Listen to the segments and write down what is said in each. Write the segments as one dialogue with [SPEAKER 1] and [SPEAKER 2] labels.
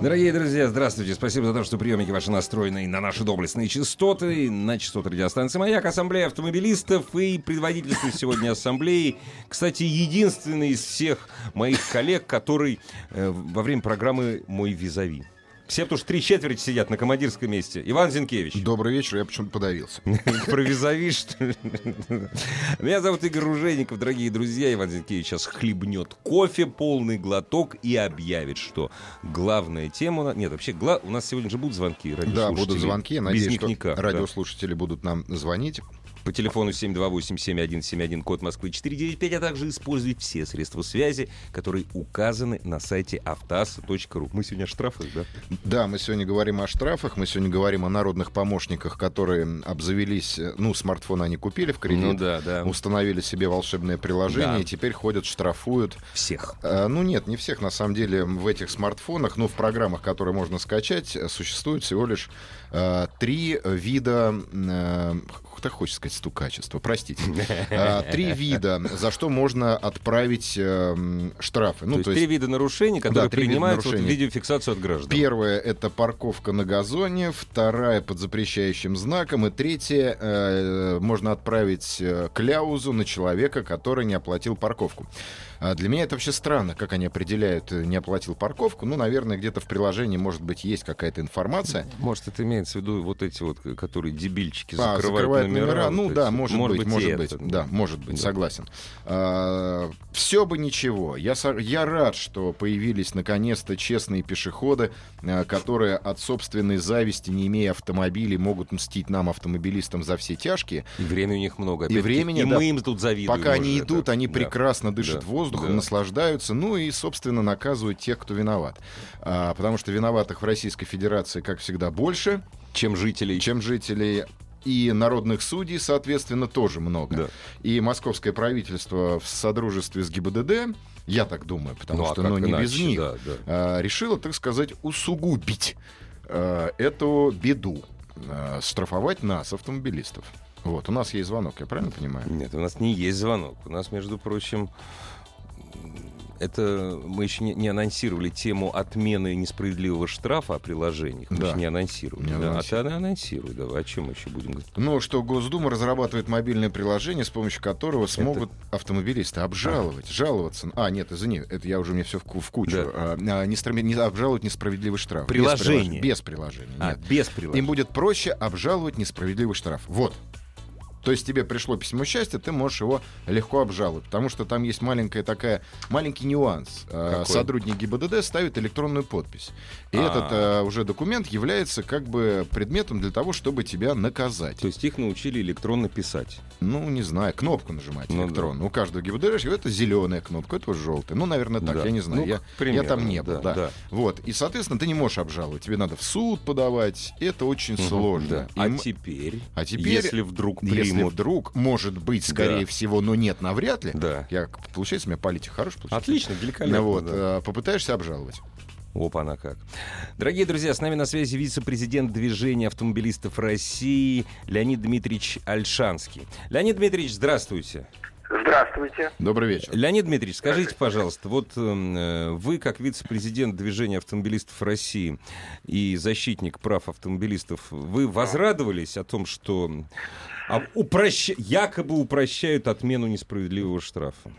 [SPEAKER 1] Дорогие друзья, здравствуйте. Спасибо за то, что приемники ваши настроены на наши доблестные частоты, на частоты радиостанции «Маяк», Ассамблея автомобилистов и предводительство сегодня Ассамблеи. Кстати, единственный из всех моих коллег, который э, во время программы «Мой визави». Все, потому что три четверти сидят на командирском месте. Иван Зинкевич.
[SPEAKER 2] Добрый вечер, я почему-то подавился.
[SPEAKER 1] Провизови, что ли? Меня зовут Игорь Ружейников, дорогие друзья. Иван Зинкевич сейчас хлебнет кофе, полный глоток и объявит, что главная тема... Нет, вообще, гла... у нас сегодня же будут звонки
[SPEAKER 2] Да, будут звонки. Я надеюсь, что
[SPEAKER 1] никак,
[SPEAKER 2] радиослушатели да. будут нам звонить.
[SPEAKER 1] По телефону 728-7171, код Москвы 495, а также использовать все средства связи, которые указаны на сайте автаса.ру. Мы сегодня о штрафах, да?
[SPEAKER 2] Да, мы сегодня говорим о штрафах, мы сегодня говорим о народных помощниках, которые обзавелись, ну, смартфон они купили в кредит,
[SPEAKER 1] ну, да, да.
[SPEAKER 2] установили себе волшебное приложение, да. и теперь ходят, штрафуют.
[SPEAKER 1] Всех.
[SPEAKER 2] А, ну, нет, не всех, на самом деле, в этих смартфонах, ну, в программах, которые можно скачать, существует всего лишь а, три вида а, так хочется сказать, стукачество, простите. А, три вида, за что можно отправить э, штрафы.
[SPEAKER 1] Ну, то, есть, три вида нарушений, которые да, принимают вот, видеофиксацию от граждан.
[SPEAKER 2] Первое — это парковка на газоне, вторая — под запрещающим знаком, и третье э, — можно отправить э, кляузу на человека, который не оплатил парковку. А для меня это вообще странно, как они определяют, э, не оплатил парковку. Ну, наверное, где-то в приложении, может быть, есть какая-то информация.
[SPEAKER 1] Может, это имеется в виду вот эти вот, которые дебильчики закрывают, а, закрывают
[SPEAKER 2] номера. номера. Ну, да, может, может быть, может быть. Это, да, может быть, да. согласен. А, все бы ничего. Я, я рад, что появились наконец-то честные пешеходы, а, которые от собственной зависти, не имея автомобилей, могут мстить нам, автомобилистам, за все тяжкие.
[SPEAKER 1] И времени у них много.
[SPEAKER 2] И времени,
[SPEAKER 1] и да, мы им тут завидуем.
[SPEAKER 2] Пока они идут, это. они да. прекрасно дышат да. воздухом воздухом, да. наслаждаются, ну и, собственно, наказывают тех, кто виноват. А, потому что виноватых в Российской Федерации, как всегда, больше.
[SPEAKER 1] Чем жителей.
[SPEAKER 2] Чем жителей и народных судей, соответственно, тоже много. Да. И московское правительство в содружестве с ГИБДД, я так думаю, потому ну, а что ну, не иначе, без них, да, да. А, решило, так сказать, усугубить а, эту беду, а, штрафовать нас, автомобилистов. Вот, у нас есть звонок, я правильно понимаю?
[SPEAKER 1] Нет, у нас не есть звонок. У нас, между прочим, это мы еще не, не анонсировали тему отмены несправедливого штрафа о приложениях. Мы да. еще не анонсировали. Не да. А ты анонсируй, давай. О чем мы еще будем говорить?
[SPEAKER 2] Ну, что Госдума разрабатывает мобильное приложение, с помощью которого смогут это... автомобилисты обжаловать, а. жаловаться. А, нет, извини, это я уже мне все в, в кучу. Да. А, а не, не обжаловать несправедливый штраф.
[SPEAKER 1] Приложение.
[SPEAKER 2] Без приложения. Без приложения.
[SPEAKER 1] А, без приложения.
[SPEAKER 2] Им будет проще обжаловать несправедливый штраф. Вот. То есть тебе пришло письмо счастья, ты можешь его легко обжаловать, потому что там есть маленькая такая, маленький нюанс. Э, Какой? Сотрудник ГИБДД ставит электронную подпись. И А-а-а. этот а, уже документ является как бы предметом для того, чтобы тебя наказать.
[SPEAKER 1] То есть их научили электронно писать?
[SPEAKER 2] Ну, не знаю, кнопку нажимать ну, электронно. Да. У каждого ГИБДД это зеленая кнопка, это желтая. Ну, наверное, так, да. я не знаю. Ну, я, примерно, я там не был, да, да. да. Вот. И, соответственно, ты не можешь обжаловать. Тебе надо в суд подавать. Это очень угу, сложно. Да.
[SPEAKER 1] А, И, теперь,
[SPEAKER 2] а теперь,
[SPEAKER 1] если вдруг
[SPEAKER 2] примут... Если вдруг, может быть, скорее да. всего, но нет, навряд ли.
[SPEAKER 1] Да.
[SPEAKER 2] Я, получается, у меня политик хороший получается.
[SPEAKER 1] Отлично, великолепно.
[SPEAKER 2] Вот, да. А, попытаешься обжаловать.
[SPEAKER 1] Опа, на как. Дорогие друзья, с нами на связи вице-президент движения автомобилистов России Леонид Дмитриевич Альшанский. Леонид Дмитриевич, здравствуйте.
[SPEAKER 3] Здравствуйте.
[SPEAKER 2] Добрый вечер.
[SPEAKER 1] Леонид Дмитриевич, скажите, пожалуйста, вот эм, э, вы, как вице-президент движения автомобилистов России и защитник прав автомобилистов, вы возрадовались о том, что а, упрощ... якобы упрощают отмену несправедливого штрафа?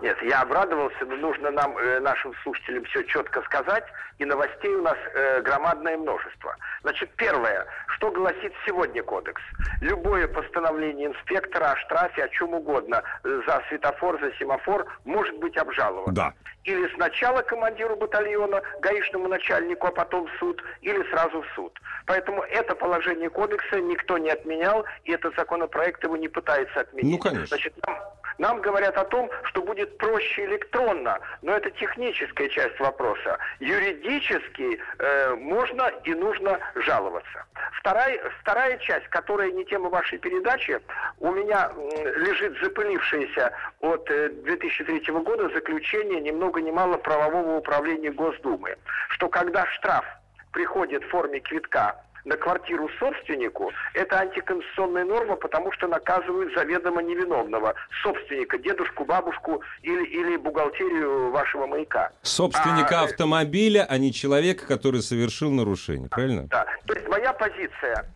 [SPEAKER 3] Нет, я обрадовался, но нужно нам, э, нашим слушателям, все четко сказать, и новостей у нас э, громадное множество. Значит, первое, что гласит сегодня кодекс? Любое постановление инспектора о штрафе, о чем угодно, э, за светофор, за семафор, может быть обжаловано.
[SPEAKER 1] Да.
[SPEAKER 3] Или сначала командиру батальона, гаишному начальнику, а потом в суд, или сразу в суд. Поэтому это положение кодекса никто не отменял, и этот законопроект его не пытается отменить.
[SPEAKER 1] Ну, конечно.
[SPEAKER 3] Значит, нам Нам говорят о том, что будет проще электронно, но это техническая часть вопроса. Юридически э, можно и нужно жаловаться. Вторая, вторая часть, которая не тема вашей передачи, у меня лежит запылившаяся от 2003 э, года заключение ни много ни мало правового управления Госдумы, что когда штраф приходит в форме квитка на квартиру собственнику, это антиконституционная норма, потому что наказывают заведомо невиновного собственника, дедушку, бабушку или, или бухгалтерию вашего маяка.
[SPEAKER 1] Собственника а, автомобиля, а не человека, который совершил нарушение, правильно?
[SPEAKER 3] Да. То есть моя позиция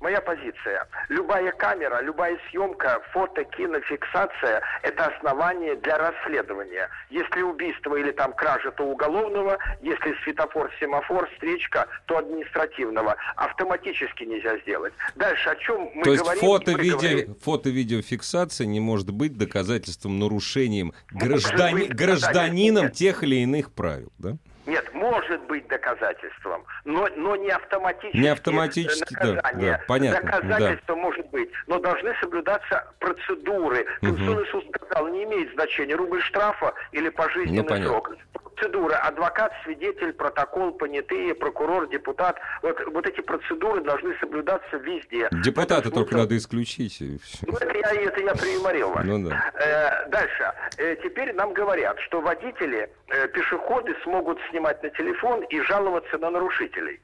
[SPEAKER 3] Моя позиция. Любая камера, любая съемка, фото, кинофиксация – это основание для расследования. Если убийство или там кража, то уголовного. Если светофор, семафор, встречка, то административного. Автоматически нельзя сделать. Дальше о чем мы
[SPEAKER 1] то есть
[SPEAKER 3] говорим?
[SPEAKER 1] Фото, видео, фото-видеофиксация не может быть доказательством нарушением граждани, гражданином тех или иных правил, да?
[SPEAKER 3] Нет, может быть доказательством, но, но не автоматически.
[SPEAKER 1] Не автоматически, да, да, понятно.
[SPEAKER 3] Доказательство да. может быть, но должны соблюдаться процедуры. Конституционный угу. суд сказал, не имеет значения рубль штрафа или пожизненный ну, срок процедуры, адвокат, свидетель, протокол, понятые, прокурор, депутат, вот, вот эти процедуры должны соблюдаться везде.
[SPEAKER 1] Депутата только надо исключить.
[SPEAKER 3] Ну, это я, это я приюморил вас. Ну, да. э, дальше. Э, теперь нам говорят, что водители, э, пешеходы смогут снимать на телефон и жаловаться на нарушителей.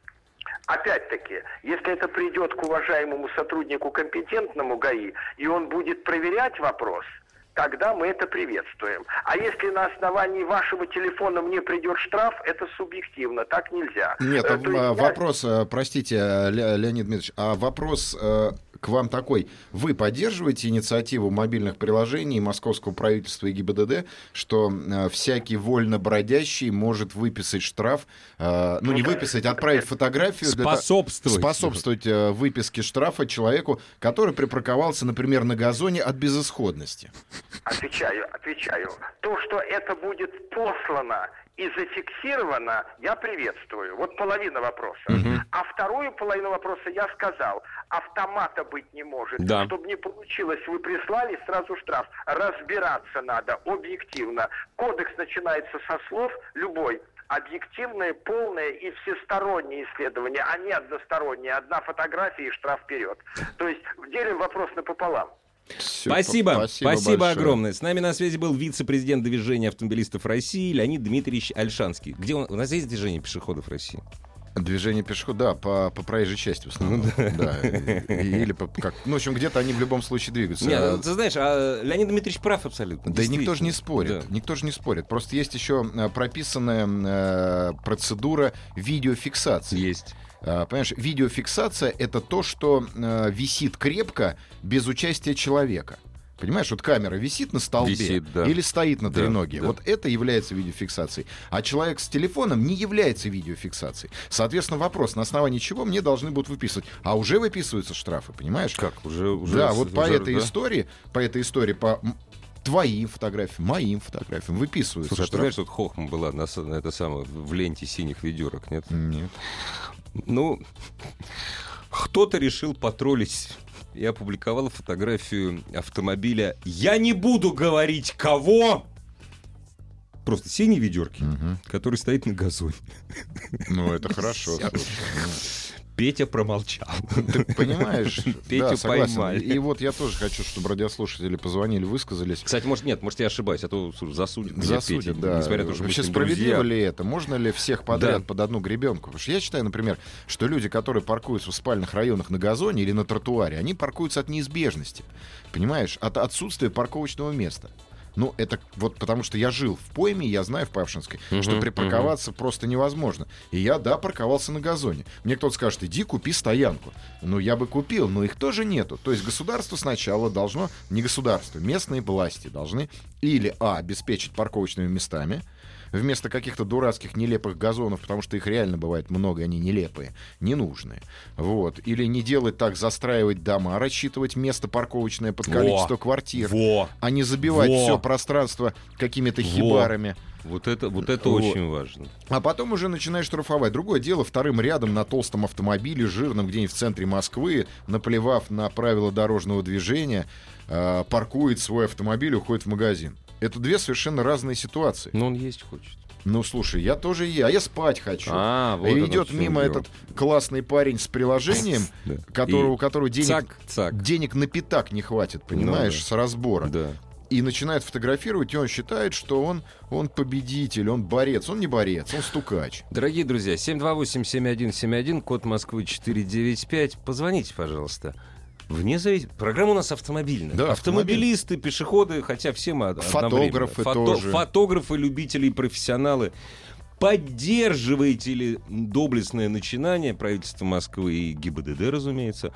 [SPEAKER 3] Опять-таки, если это придет к уважаемому сотруднику компетентному ГАИ, и он будет проверять вопрос – тогда мы это приветствуем. А если на основании вашего телефона мне придет штраф, это субъективно, так нельзя.
[SPEAKER 2] Нет, э, а, вопрос, я... простите, Леонид Дмитриевич, а вопрос э, к вам такой. Вы поддерживаете инициативу мобильных приложений московского правительства и ГИБДД, что э, всякий вольно бродящий может выписать штраф, э, ну не выписать, отправить фотографию.
[SPEAKER 1] Способствовать.
[SPEAKER 2] Для, способствовать э, выписке штрафа человеку, который припарковался, например, на газоне от безысходности.
[SPEAKER 3] Отвечаю, отвечаю. То, что это будет послано и зафиксировано, я приветствую. Вот половина вопроса. Угу. А вторую половину вопроса я сказал. Автомата быть не может. Да. Чтобы не получилось, вы прислали сразу штраф. Разбираться надо объективно. Кодекс начинается со слов любой объективное, полное и всестороннее исследование, а не одностороннее. Одна фотография и штраф вперед. То есть делим вопрос напополам.
[SPEAKER 1] Все, спасибо, спасибо, спасибо огромное. С нами на связи был вице-президент движения автомобилистов России Леонид Дмитриевич Альшанский. Где он? У нас есть движение пешеходов России?
[SPEAKER 2] Движение пешехода, да, по, по проезжей части в основном. Ну, да. Или по, как, ну, в общем, где-то они в любом случае двигаются.
[SPEAKER 1] Нет, а... ты знаешь, а Леонид Дмитриевич прав абсолютно.
[SPEAKER 2] Да и никто же не спорит. Да. Никто же не спорит. Просто есть еще э, прописанная э, процедура видеофиксации.
[SPEAKER 1] Есть.
[SPEAKER 2] А, понимаешь, видеофиксация — это то, что э, висит крепко без участия человека. Понимаешь, вот камера висит на столбе висит, да. или стоит на треноге. Да. Вот это является видеофиксацией. А человек с телефоном не является видеофиксацией. Соответственно, вопрос, на основании чего мне должны будут выписывать. А уже выписываются штрафы, понимаешь?
[SPEAKER 1] Как? Уже, уже,
[SPEAKER 2] да, вот уже, по этой да? истории, по этой истории, по твоим фотографиям, моим фотографиям выписываются.
[SPEAKER 1] Слушай, штрафы. ты знаешь, тут хохма была на, на это самое, в ленте синих ведерок, нет?
[SPEAKER 2] Нет.
[SPEAKER 1] Ну, кто-то решил потроллить и опубликовал фотографию автомобиля. Я не буду говорить кого. Просто синие ведерки, угу. который стоит на газоне.
[SPEAKER 2] Ну, это хорошо.
[SPEAKER 1] Петя промолчал.
[SPEAKER 2] Ты понимаешь? Петю да, поймали. И вот я тоже хочу, чтобы радиослушатели позвонили, высказались.
[SPEAKER 1] Кстати, может, нет, может, я ошибаюсь, а то засудят.
[SPEAKER 2] Засудят, да. Несмотря на то, что Вообще, справедливо ли это? Можно ли всех подряд да. под одну гребенку? Потому что я считаю, например, что люди, которые паркуются в спальных районах на газоне или на тротуаре, они паркуются от неизбежности. Понимаешь? От отсутствия парковочного места. Ну, это вот потому что я жил в пойме, я знаю в Павшинской, uh-huh, что припарковаться uh-huh. просто невозможно. И я, да, парковался на газоне. Мне кто-то скажет, иди купи стоянку. Ну, я бы купил, но их тоже нету. То есть государство сначала должно, не государство, местные власти должны или, а, обеспечить парковочными местами, вместо каких-то дурацких нелепых газонов, потому что их реально бывает много, они нелепые, ненужные. Вот. Или не делать так, застраивать дома, рассчитывать место парковочное под количество Во. квартир, Во. а не забивать Во. все пространство какими-то хибарами.
[SPEAKER 1] Вот это, вот это вот. очень важно.
[SPEAKER 2] А потом уже начинаешь штрафовать. Другое дело, вторым рядом на толстом автомобиле, жирном где-нибудь в центре Москвы, наплевав на правила дорожного движения, э, паркует свой автомобиль, уходит в магазин. Это две совершенно разные ситуации.
[SPEAKER 1] Но он есть хочет.
[SPEAKER 2] Ну, слушай, я тоже я, а я спать хочу. А, вот и идет мимо дело. этот классный парень с приложением, который, у которого денег, цак, цак. денег на пятак не хватит, понимаешь, ну, да. с разбора. Да и начинает фотографировать, и он считает, что он, он победитель, он борец. Он не борец, он стукач.
[SPEAKER 1] Дорогие друзья, 728-7171, код Москвы 495. Позвоните, пожалуйста. Вне зависимости. Программа у нас автомобильная. Да, Автомобилисты, автомобиль. пешеходы, хотя все мы
[SPEAKER 2] Фотографы Фото- тоже.
[SPEAKER 1] Фотографы, любители, профессионалы. Поддерживаете ли доблестное начинание правительства Москвы и ГИБДД, разумеется,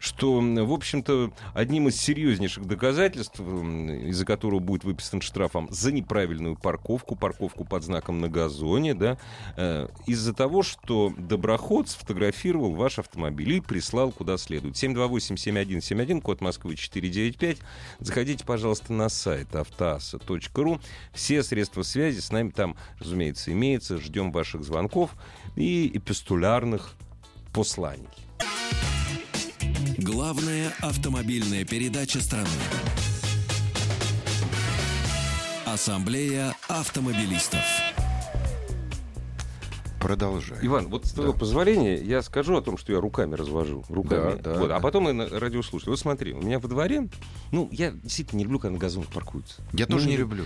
[SPEAKER 1] что, в общем-то, одним из серьезнейших доказательств, из-за которого будет выписан штрафом за неправильную парковку, парковку под знаком на газоне, да, э, из-за того, что доброход сфотографировал ваш автомобиль и прислал куда следует. 728-7171, код Москвы 495. Заходите, пожалуйста, на сайт автоаса.ру. Все средства связи с нами там, разумеется, имеют разумеется, ждем ваших звонков и эпистолярных посланий.
[SPEAKER 4] Главная автомобильная передача страны. Ассамблея автомобилистов.
[SPEAKER 2] Продолжай.
[SPEAKER 1] Иван, вот с твоего да. позволения я скажу о том, что я руками развожу. Руками. Да, да, вот, а да. А потом и радиослушатель. Вот смотри, у меня во дворе, ну, я действительно не люблю, когда на газонах паркуются.
[SPEAKER 2] Я ну, тоже не люблю.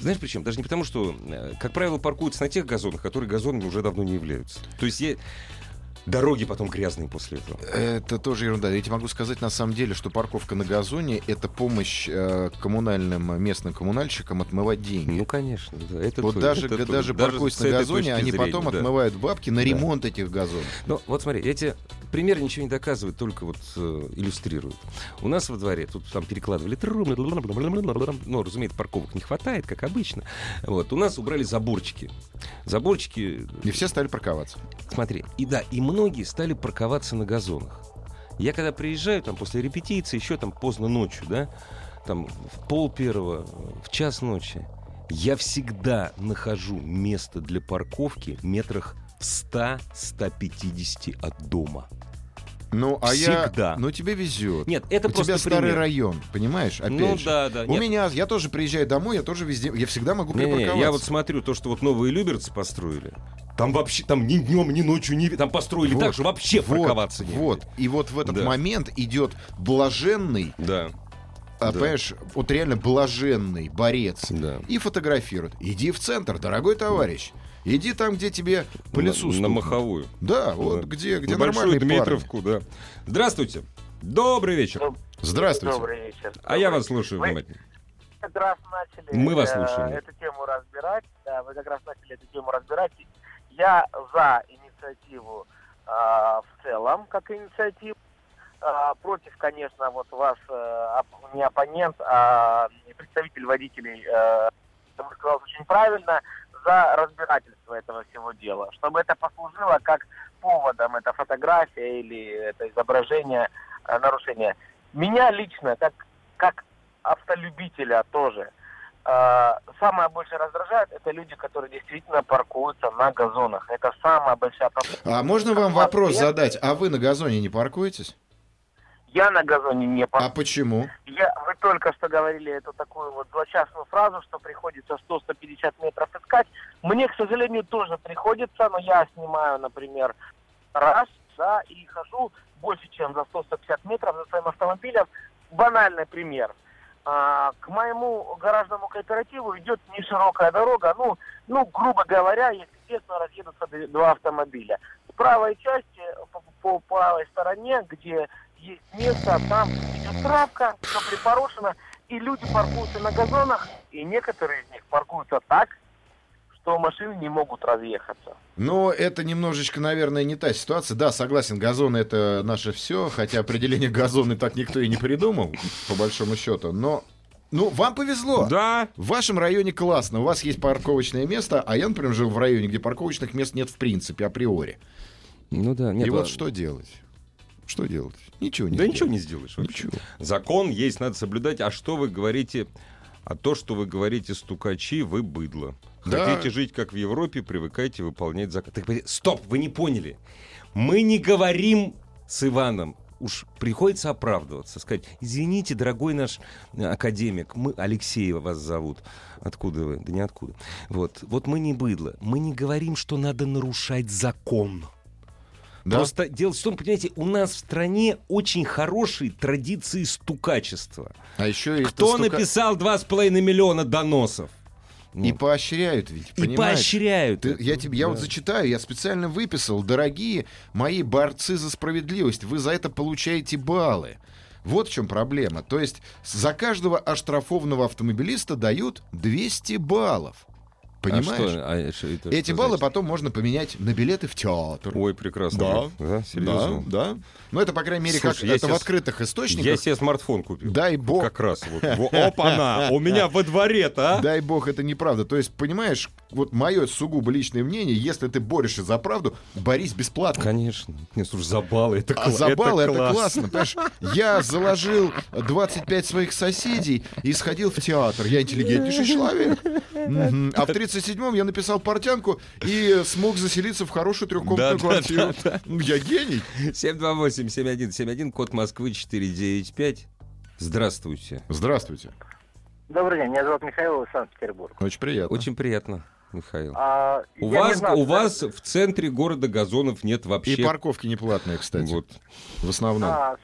[SPEAKER 1] Знаешь почему? Даже не потому, что, э, как правило, паркуются на тех газонах, которые газонами уже давно не являются. То есть я... Дороги потом грязные после этого.
[SPEAKER 2] Это тоже ерунда. Я тебе могу сказать на самом деле, что парковка на газоне — это помощь э, коммунальным местным коммунальщикам отмывать деньги.
[SPEAKER 1] Ну, конечно. Да, это
[SPEAKER 2] вот то, даже, это даже, даже паркуясь на газоне, они зрения, потом да. отмывают бабки на да. ремонт этих газонов.
[SPEAKER 1] Ну, вот смотри, эти примеры ничего не доказывают, только вот э, иллюстрируют. У нас во дворе тут там перекладывали трубы, ну, разумеется, парковок не хватает, как обычно. Вот. У нас убрали заборчики. Заборчики...
[SPEAKER 2] И все стали парковаться.
[SPEAKER 1] Смотри, и да, и мы многие стали парковаться на газонах. Я когда приезжаю, там, после репетиции, еще там поздно ночью, да, там, в пол первого, в час ночи, я всегда нахожу место для парковки метрах в 100-150 от дома.
[SPEAKER 2] Ну, а Всегда. я... Ну, тебе везет.
[SPEAKER 1] Нет, это
[SPEAKER 2] У
[SPEAKER 1] просто
[SPEAKER 2] тебя старый пример. район, понимаешь? Опять
[SPEAKER 1] ну,
[SPEAKER 2] же.
[SPEAKER 1] да, да.
[SPEAKER 2] У нет. меня... Я тоже приезжаю домой, я тоже везде... Я всегда могу не, припарковаться.
[SPEAKER 1] Не, я вот смотрю то, что вот новые Люберцы построили. Там вообще, там ни днем, ни ночью, ни... Там построили вот, так, что вообще вот, парковаться не
[SPEAKER 2] Вот, и вот в этот да. момент идет блаженный...
[SPEAKER 1] Да.
[SPEAKER 2] А, да. понимаешь, вот реально блаженный борец
[SPEAKER 1] да.
[SPEAKER 2] и фотографирует. Иди в центр, дорогой товарищ. Иди там, где тебе по лицу
[SPEAKER 1] На, на маховую.
[SPEAKER 2] Да, вот да. где, где на нормальные
[SPEAKER 1] Дмитровку, парни. да. Здравствуйте. Добрый вечер.
[SPEAKER 2] Здравствуйте.
[SPEAKER 5] Добрый вечер.
[SPEAKER 1] А Добрый. я вас слушаю вы внимательно.
[SPEAKER 5] Как раз начали
[SPEAKER 1] Мы вас э, слушаем.
[SPEAKER 5] эту тему разбирать. Да, вы как раз начали эту тему разбирать. Я за инициативу э, в целом, как инициативу. Э, против, конечно, вот вас э, не оппонент, а представитель водителей э, сказал очень правильно за разбирательство этого всего дела, чтобы это послужило как поводом, эта фотография или это изображение э, нарушения. Меня лично, как, как автолюбителя тоже, э, самое больше раздражает, это люди, которые действительно паркуются на газонах. Это самая большая
[SPEAKER 2] проблема. А можно вам вопрос задать? А вы на газоне не паркуетесь?
[SPEAKER 5] Я на газоне не
[SPEAKER 2] паркуюсь. А почему?
[SPEAKER 5] Я, вы только что говорили эту такую вот злочастную фразу, что приходится 100-150 метров искать. Мне, к сожалению, тоже приходится, но я снимаю, например, раз, да, и хожу больше, чем за 100-150 метров за своим автомобилем. Банальный пример. А, к моему гаражному кооперативу идет не широкая дорога, ну, ну, грубо говоря, если честно, разъедутся два автомобиля. В правой части, по, по правой стороне, где есть место, там идет травка, все припорошено, и люди паркуются на газонах, и некоторые из них паркуются так, что машины не могут разъехаться.
[SPEAKER 2] Но это немножечко, наверное, не та ситуация. Да, согласен, газоны это наше все, хотя определение газоны так никто и не придумал, по большому счету. Но Ну, вам повезло.
[SPEAKER 1] Да.
[SPEAKER 2] В вашем районе классно. У вас есть парковочное место, а я, например, жил в районе, где парковочных мест нет в принципе, априори.
[SPEAKER 1] Ну да. Нет,
[SPEAKER 2] И вот что делать? Что делать? Ничего не
[SPEAKER 1] Да
[SPEAKER 2] сделать.
[SPEAKER 1] ничего не сделаешь. вообще.
[SPEAKER 2] Ничего.
[SPEAKER 1] Закон есть, надо соблюдать. А что вы говорите? А то, что вы говорите стукачи, вы быдло.
[SPEAKER 2] Да.
[SPEAKER 1] Хотите жить как в Европе, привыкайте выполнять закон. Так, стоп, вы не поняли. Мы не говорим с Иваном. Уж приходится оправдываться, сказать, извините, дорогой наш э, академик, мы Алексеева вас зовут. Откуда вы? Да ниоткуда. Вот, вот мы не быдло. Мы не говорим, что надо нарушать закон.
[SPEAKER 2] Да?
[SPEAKER 1] Просто дело в том, понимаете, у нас в стране очень хорошие традиции стукачества.
[SPEAKER 2] А еще и
[SPEAKER 1] Кто
[SPEAKER 2] стука-
[SPEAKER 1] написал 2,5 миллиона доносов?
[SPEAKER 2] И
[SPEAKER 1] Ну,
[SPEAKER 2] поощряют ведь,
[SPEAKER 1] и
[SPEAKER 2] понимаешь?
[SPEAKER 1] поощряют.
[SPEAKER 2] Ты- я тебе, я вот
[SPEAKER 1] Да.
[SPEAKER 2] зачитаю, я специально выписал, дорогие мои борцы за справедливость, вы за это получаете баллы. Вот в чем проблема. То есть за каждого оштрафованного автомобилиста дают 200 баллов. Понимаешь?
[SPEAKER 1] А что, а это
[SPEAKER 2] Эти
[SPEAKER 1] что
[SPEAKER 2] баллы
[SPEAKER 1] значит?
[SPEAKER 2] потом можно поменять на билеты в театр.
[SPEAKER 1] Ой, прекрасно.
[SPEAKER 2] Да.
[SPEAKER 1] Да, серьезно.
[SPEAKER 2] Да, да. Ну, это, по крайней мере, как
[SPEAKER 1] Слушай, я
[SPEAKER 2] это в
[SPEAKER 1] себе-
[SPEAKER 2] открытых источниках.
[SPEAKER 1] Я себе смартфон купил.
[SPEAKER 2] Дай бог.
[SPEAKER 1] Как раз вот. Во- Опа-на! У меня во дворе-то, а?
[SPEAKER 2] Дай бог, это неправда. То есть, понимаешь, вот мое сугубо личное мнение, если ты борешься за правду, борись бесплатно.
[SPEAKER 1] Конечно. Не, слушай, за баллы это
[SPEAKER 2] А
[SPEAKER 1] кла-
[SPEAKER 2] за баллы это,
[SPEAKER 1] класс.
[SPEAKER 2] классно, понимаешь? Я заложил 25 своих соседей и сходил в театр. Я интеллигентнейший человек. А в 37-м я написал портянку и смог заселиться в хорошую трехкомнатную
[SPEAKER 1] Да, да,
[SPEAKER 2] квартиру.
[SPEAKER 1] да,
[SPEAKER 2] Ну, Я гений.
[SPEAKER 1] 728-7171, код Москвы 495. Здравствуйте.
[SPEAKER 2] Здравствуйте.
[SPEAKER 5] Добрый день, меня зовут Михаил из Санкт-Петербурга.
[SPEAKER 2] Очень приятно.
[SPEAKER 1] Очень приятно, Михаил.
[SPEAKER 5] А,
[SPEAKER 1] У вас,
[SPEAKER 5] знаю,
[SPEAKER 1] у
[SPEAKER 5] что-
[SPEAKER 1] вас в центре города газонов нет вообще.
[SPEAKER 2] И парковки неплатные, кстати.
[SPEAKER 1] Вот.
[SPEAKER 2] В основном.
[SPEAKER 5] А,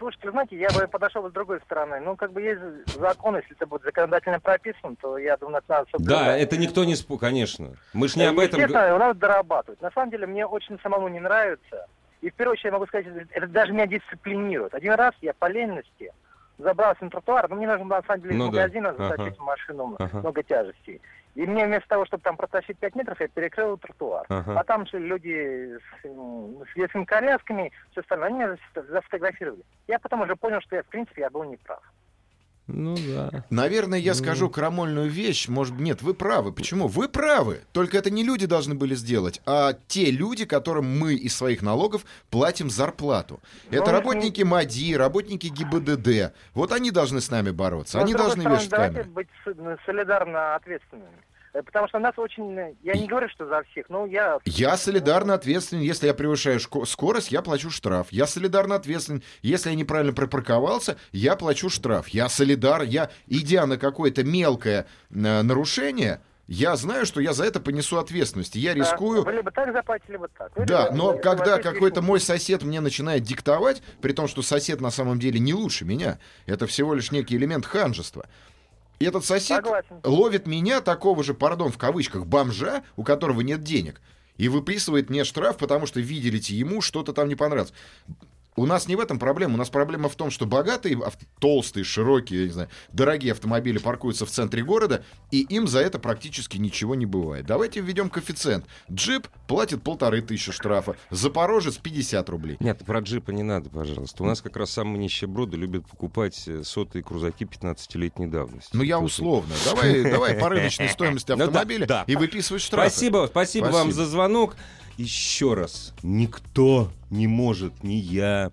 [SPEAKER 5] слушайте, знаете, я бы подошел с другой стороны. Ну, как бы есть закон, если это будет законодательно прописан, то я думаю, это надо соблюдать.
[SPEAKER 1] Да, это никто не спу, конечно. Мы ж не
[SPEAKER 5] Э,
[SPEAKER 1] об этом.
[SPEAKER 5] Естественно, надо дорабатывать. На самом деле, мне очень самому не нравится. И в первую очередь я могу сказать, это даже меня дисциплинирует. Один раз я по ленности забрался на тротуар, но мне нужно было, на самом деле, из
[SPEAKER 1] Ну да.
[SPEAKER 5] магазина затащить
[SPEAKER 1] Ага.
[SPEAKER 5] в машину
[SPEAKER 1] Ага.
[SPEAKER 5] много тяжестей. И мне вместо того, чтобы там протащить 5 метров, я перекрыл тротуар.
[SPEAKER 1] Ага.
[SPEAKER 5] А там же люди с, с детскими колясками, все остальное, они меня зафото- зафотографировали. Я потом уже понял, что я, в принципе, я был неправ.
[SPEAKER 1] Ну да.
[SPEAKER 2] Наверное, я
[SPEAKER 1] Ну.
[SPEAKER 2] скажу крамольную вещь. Может, нет, вы правы. Почему? Вы правы. Только это не люди должны были сделать, а те люди, которым мы из своих налогов платим зарплату.
[SPEAKER 5] Ну,
[SPEAKER 2] это
[SPEAKER 5] если-
[SPEAKER 2] работники МАДИ, работники ГИБДД. Вот они должны с нами бороться.
[SPEAKER 5] Но,
[SPEAKER 2] Они должны вешать
[SPEAKER 5] давайте
[SPEAKER 2] камеры.
[SPEAKER 5] быть с- солидарно ответственными. Э, Потому что нас очень... э, Я не говорю, что за всех, но я...
[SPEAKER 2] Я солидарно ответственен, если я превышаю шко- скорость, я плачу штраф. Я солидарно ответственен, если я неправильно припарковался, я плачу штраф. Я солидар, я, идя на какое-то мелкое э, нарушение, я знаю, что я за это понесу ответственность. Я
[SPEAKER 5] Да,
[SPEAKER 2] рискую...
[SPEAKER 5] Вы либо так заплатите, либо так. Вы
[SPEAKER 2] Да,
[SPEAKER 5] либо-
[SPEAKER 2] но
[SPEAKER 5] вы
[SPEAKER 2] когда какой-то мой сосед мне начинает диктовать, при том, что сосед на самом деле не лучше меня, это всего лишь некий элемент ханжества. И этот сосед
[SPEAKER 5] Согласен.
[SPEAKER 2] ловит меня, такого же, пардон, в кавычках, бомжа, у которого нет денег, и выписывает мне штраф, потому что, видите, ему что-то там не понравилось. У нас не в этом проблема. У нас проблема в том, что богатые, толстые, широкие, я не знаю, дорогие автомобили паркуются в центре города, и им за это практически ничего не бывает. Давайте введем коэффициент. Джип платит полторы тысячи штрафа, Запорожец 50 рублей.
[SPEAKER 1] Нет, про джипа не надо, пожалуйста. У нас как раз самые нищеброды любят покупать э, сотые крузаки 15-летней давности.
[SPEAKER 2] Ну, я условно. Давай, давай по рыночной стоимости
[SPEAKER 1] Ну
[SPEAKER 2] автомобиля и выписывай штрафы.
[SPEAKER 1] Спасибо, спасибо, вам за звонок. Еще раз, никто не может, ни я,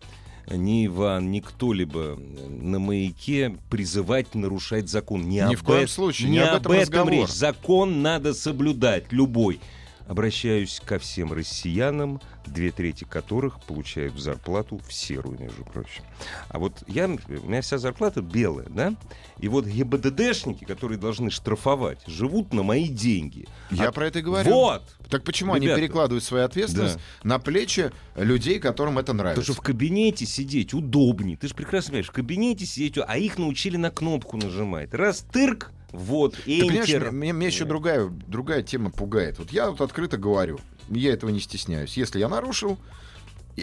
[SPEAKER 1] ни Иван, ни кто-либо на маяке призывать нарушать закон. Не
[SPEAKER 2] Ни
[SPEAKER 1] об
[SPEAKER 2] в коем
[SPEAKER 1] эт-
[SPEAKER 2] случае,
[SPEAKER 1] не
[SPEAKER 2] не об этом разговор.
[SPEAKER 1] речь. Закон надо соблюдать, любой. Обращаюсь ко всем россиянам, две трети которых получают зарплату в серую, между прочим. А вот я, у меня вся зарплата белая, да? И вот ГИБДДшники, которые должны штрафовать, живут на мои деньги.
[SPEAKER 2] Я
[SPEAKER 1] А-
[SPEAKER 2] про это говорю.
[SPEAKER 1] Вот!
[SPEAKER 2] Так почему
[SPEAKER 1] Ребята.
[SPEAKER 2] они перекладывают свою ответственность на плечи людей, которым это
[SPEAKER 1] Потому
[SPEAKER 2] нравится?
[SPEAKER 1] что в кабинете сидеть удобнее. Ты же прекрасно понимаешь, в кабинете сидеть, а их научили на кнопку нажимать. Раз тырк, вот, энтер.
[SPEAKER 2] меня, меня еще другая, другая тема пугает. Вот я вот открыто говорю, я этого не стесняюсь. Если я нарушил,